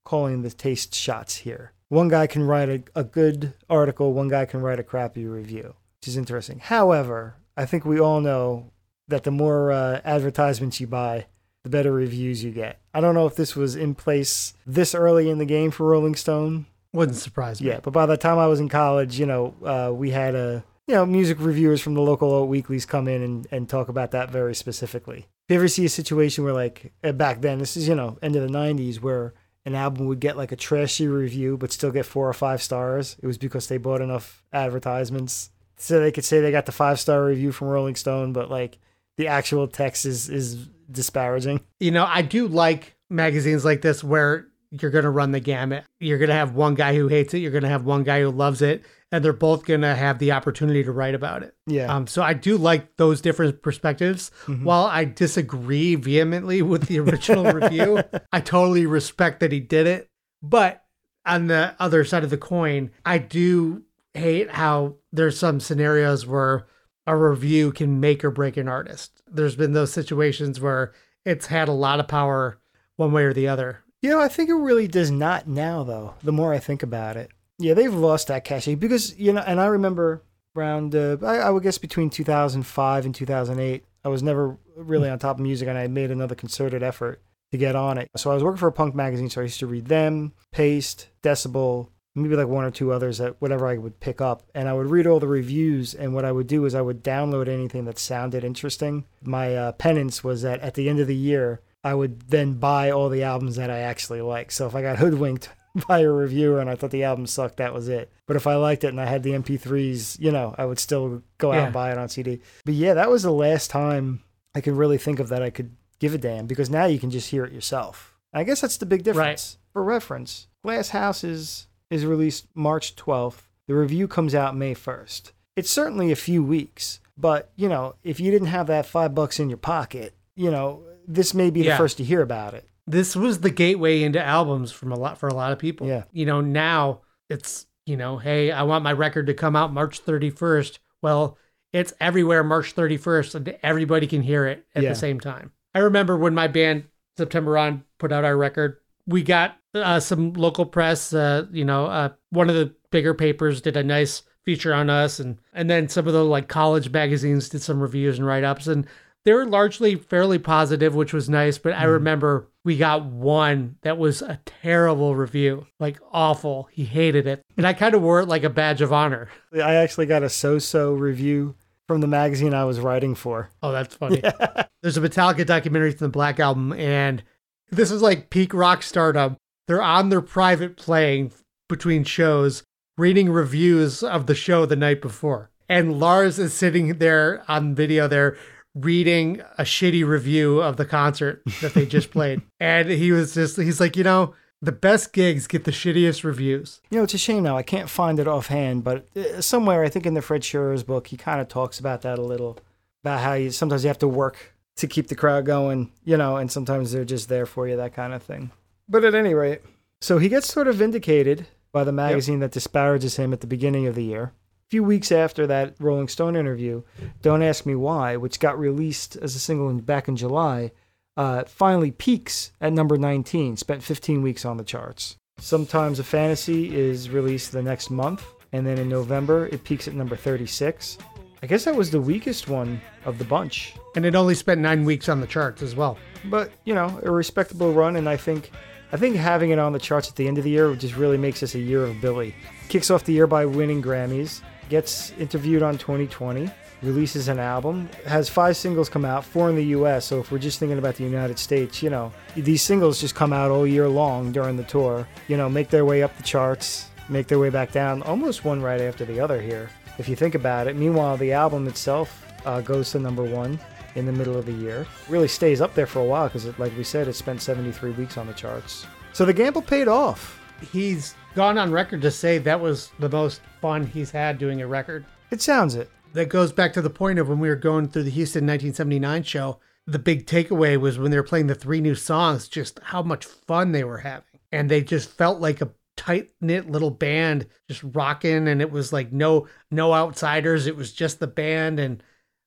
calling the taste shots here. One guy can write a, a good article, one guy can write a crappy review, which is interesting. However, I think we all know that the more uh, advertisements you buy, the better reviews you get. I don't know if this was in place this early in the game for Rolling Stone. Wouldn't surprise me. Yeah, but by the time I was in college, you know, uh, we had a you know music reviewers from the local weeklies come in and, and talk about that very specifically. You ever see a situation where like uh, back then, this is you know end of the '90s, where an album would get like a trashy review but still get four or five stars, it was because they bought enough advertisements so they could say they got the five star review from Rolling Stone, but like the actual text is is disparaging. You know, I do like magazines like this where you're going to run the gamut. You're going to have one guy who hates it, you're going to have one guy who loves it, and they're both to have the opportunity to write about it. Yeah. Um, so I do like those different perspectives. While I disagree vehemently with the original review, I totally respect that he did it. But on the other side of the coin, I do hate how there's some scenarios where a review can make or break an artist. There's been those situations where it's had a lot of power one way or the other. You know, I think it really does not now, though. The more I think about it, yeah, they've lost that cachet because you know, and I remember around, uh, I, I would guess between 2005 and 2008, I was never really on top of music, and I made another concerted effort to get on it. So I was working for a punk magazine, so I used to read them, Paste, Decibel, maybe like one or two others that whatever I would pick up, and I would read all the reviews. And what I would do is I would download anything that sounded interesting. My uh, penance was that at the end of the year, I would then buy all the albums that I actually like. So if I got hoodwinked by a reviewer and I thought the album sucked, that was it. But if I liked it and I had the MP3s, you know, I would still go out Yeah. and buy it on CD. But yeah, that was the last time I could really think of that I could give a damn because now you can just hear it yourself. I guess that's the big difference. For reference, Glass House is, is released March 12th. The review comes out May 1st. It's certainly a few weeks, but you know, if you didn't have that five bucks in your pocket, you know, this may be the first to hear about it. This was the gateway into albums from a lot for a lot of people. Yeah. You know, now it's, you know, hey, I want my record to come out March 31st. Well, it's everywhere March 31st and everybody can hear it at Yeah. the same time. I remember when my band September On put out our record, we got uh, some local press, uh, you know, uh, one of the bigger papers did a nice feature on us and and then some of the like college magazines did some reviews and write-ups and they were largely fairly positive, which was nice. But I remember we got one that was a terrible review, like awful. He hated it. And I kind of wore it like a badge of honor. I actually got a so-so review from the magazine I was writing for. Oh, that's funny. There's a Metallica documentary from the Black Album, and this is like peak rock stardom. They're on their private playing between shows, reading reviews of the show the night before. And Lars is sitting there on video there reading a shitty review of the concert that they just played. And he was just, he's like, you know, the best gigs get the shittiest reviews. You know, it's a shame now. I can't find it offhand, but uh, somewhere I think in the Fred Schruers' book, he kind of talks about that a little, about how you sometimes you have to work to keep the crowd going, you know, and sometimes they're just there for you, that kind of thing. But at any rate, so he gets sort of vindicated by the magazine that disparages him at the beginning of the year. Few weeks after that Rolling Stone interview, Don't Ask Me Why, which got released as a single in, back in July, uh, finally peaks at number 19, spent 15 weeks on the charts. Sometimes a Fantasy is released the next month, and then in November it peaks at number 36. I guess that was the weakest one of the bunch, And it only spent nine weeks on the charts as well. but you know, a respectable run, and I think. I think having it on the charts at the end of the year just really makes this a year of Billy. Kicks off the year by winning Grammys, gets interviewed on 20/20, releases an album, has five singles come out, four in the US. So if we're just thinking about the United States, you know, these singles just come out all year long during the tour, you know, make their way up the charts, make their way back down, almost one right after the other here, if you think about it. Meanwhile, the album itself uh, goes to number one in the middle of the year. Really stays up there for a while because, like we said, it spent 73 weeks on the charts. So the gamble paid off. He's gone on record to say that was the most fun he's had doing a record. It sounds it. That goes back to the point of when we were going through the Houston 1979 show. The big takeaway was when they were playing the three new songs, just how much fun they were having. And they just felt like a tight knit little band just rocking and it was like no no outsiders it was just the band and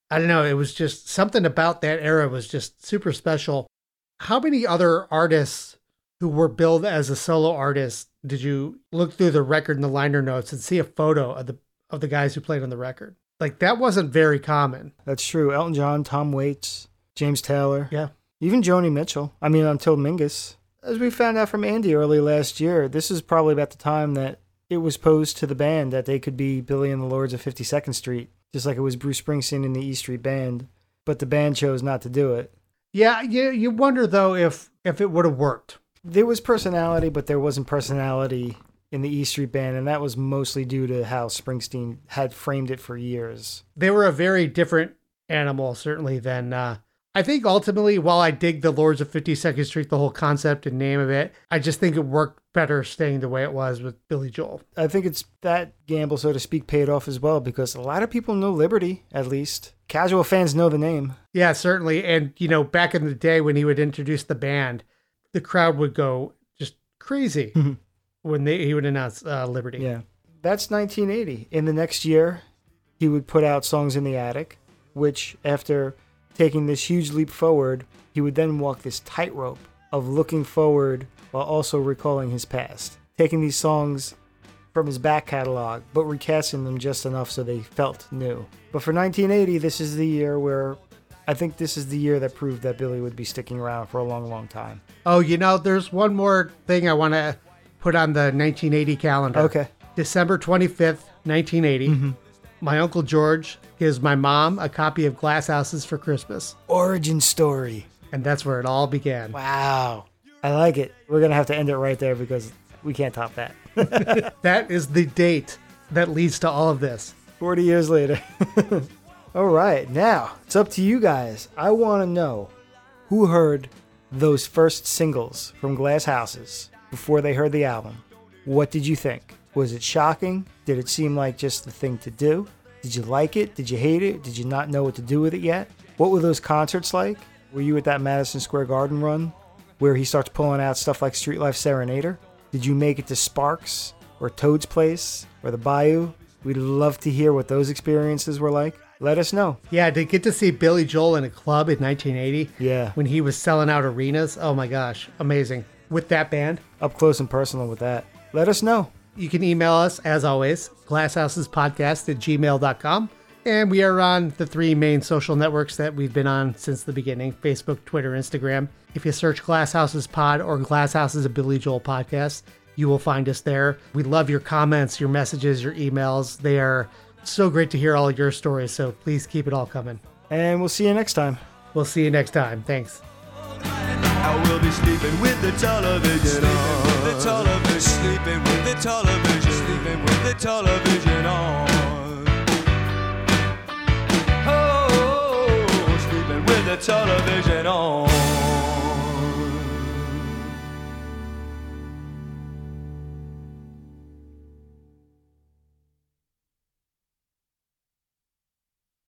i don't know it was just something about that era was just super special how many other artists who were billed as a solo artist did you look through the record and the liner notes and see a photo of the of the guys who played on the record like that wasn't very common That's true. Elton John, Tom Waits, James Taylor, yeah even Joni Mitchell. I mean, until Mingus. As we found out from Andy early last year, this is probably about the time that it was posed to the band that they could be Billy and the Lords of 52nd Street, just like it was Bruce Springsteen and the E Street Band. But the band chose not to do it. yeah you, you wonder though if if it would have worked There was personality, but there wasn't personality in the E Street Band, and that was mostly due to how Springsteen had framed it for years. they were a very different animal certainly than uh I think ultimately while I dig the Lords of 52nd Street the whole concept and name of it I just think it worked better staying the way it was with Billy Joel. I think it's that gamble, so to speak, paid off as well because a lot of people know Liberty, at least. Casual fans know the name. Yeah, certainly and you know back in the day when he would introduce the band the crowd would go just crazy when they he would announce uh, Liberty. Yeah. That's 1980. In the next year, he would put out Songs in the Attic, which, after taking this huge leap forward, he would then walk this tightrope of looking forward while also recalling his past. Taking these songs from his back catalog, but recasting them just enough so they felt new. But for 1980, this is the year where I think this is the year that proved that Billy would be sticking around for a long, long time. Oh, you know, there's one more thing I want to put on the 1980 calendar. Okay. December 25th, 1980. Mm-hmm. My Uncle George gives my mom a copy of Glass Houses for Christmas. Origin story. And that's where it all began. Wow. I like it. We're going to have to end it right there because we can't top that. That is the date that leads to all of this. 40 years later. All right, now it's up to you guys. I want to know who heard those first singles from Glass Houses before they heard the album. What did you think? Was it shocking? Did it seem like just the thing to do? Did you like it? Did you hate it? Did you not know what to do with it yet? What were those concerts like? Were you at that Madison Square Garden run where he starts pulling out stuff like Street Life Serenader? Did you make it to Sparks or Toad's Place or the Bayou? We'd love to hear what those experiences were like. Let us know. Yeah, to get to see Billy Joel in a club in 1980 Yeah, when he was selling out arenas. Oh my gosh, amazing. With that band, up close and personal with that. Let us know. you can email us as always, glasshousespodcast at gmail.com. And we are on the three main social networks that we've been on since the beginning Facebook, Twitter, Instagram. If you search Glass Houses Pod or Glass Houses, a Billy Joel podcast, you will find us there. We love your comments, your messages, your emails. They are so great to hear all your stories. So please keep it all coming. And we'll see you next time. We'll see you next time. Thanks. I will be sleeping with the television on. With the television, sleeping with the television, sleeping with the television on. Oh, sleeping with the television on.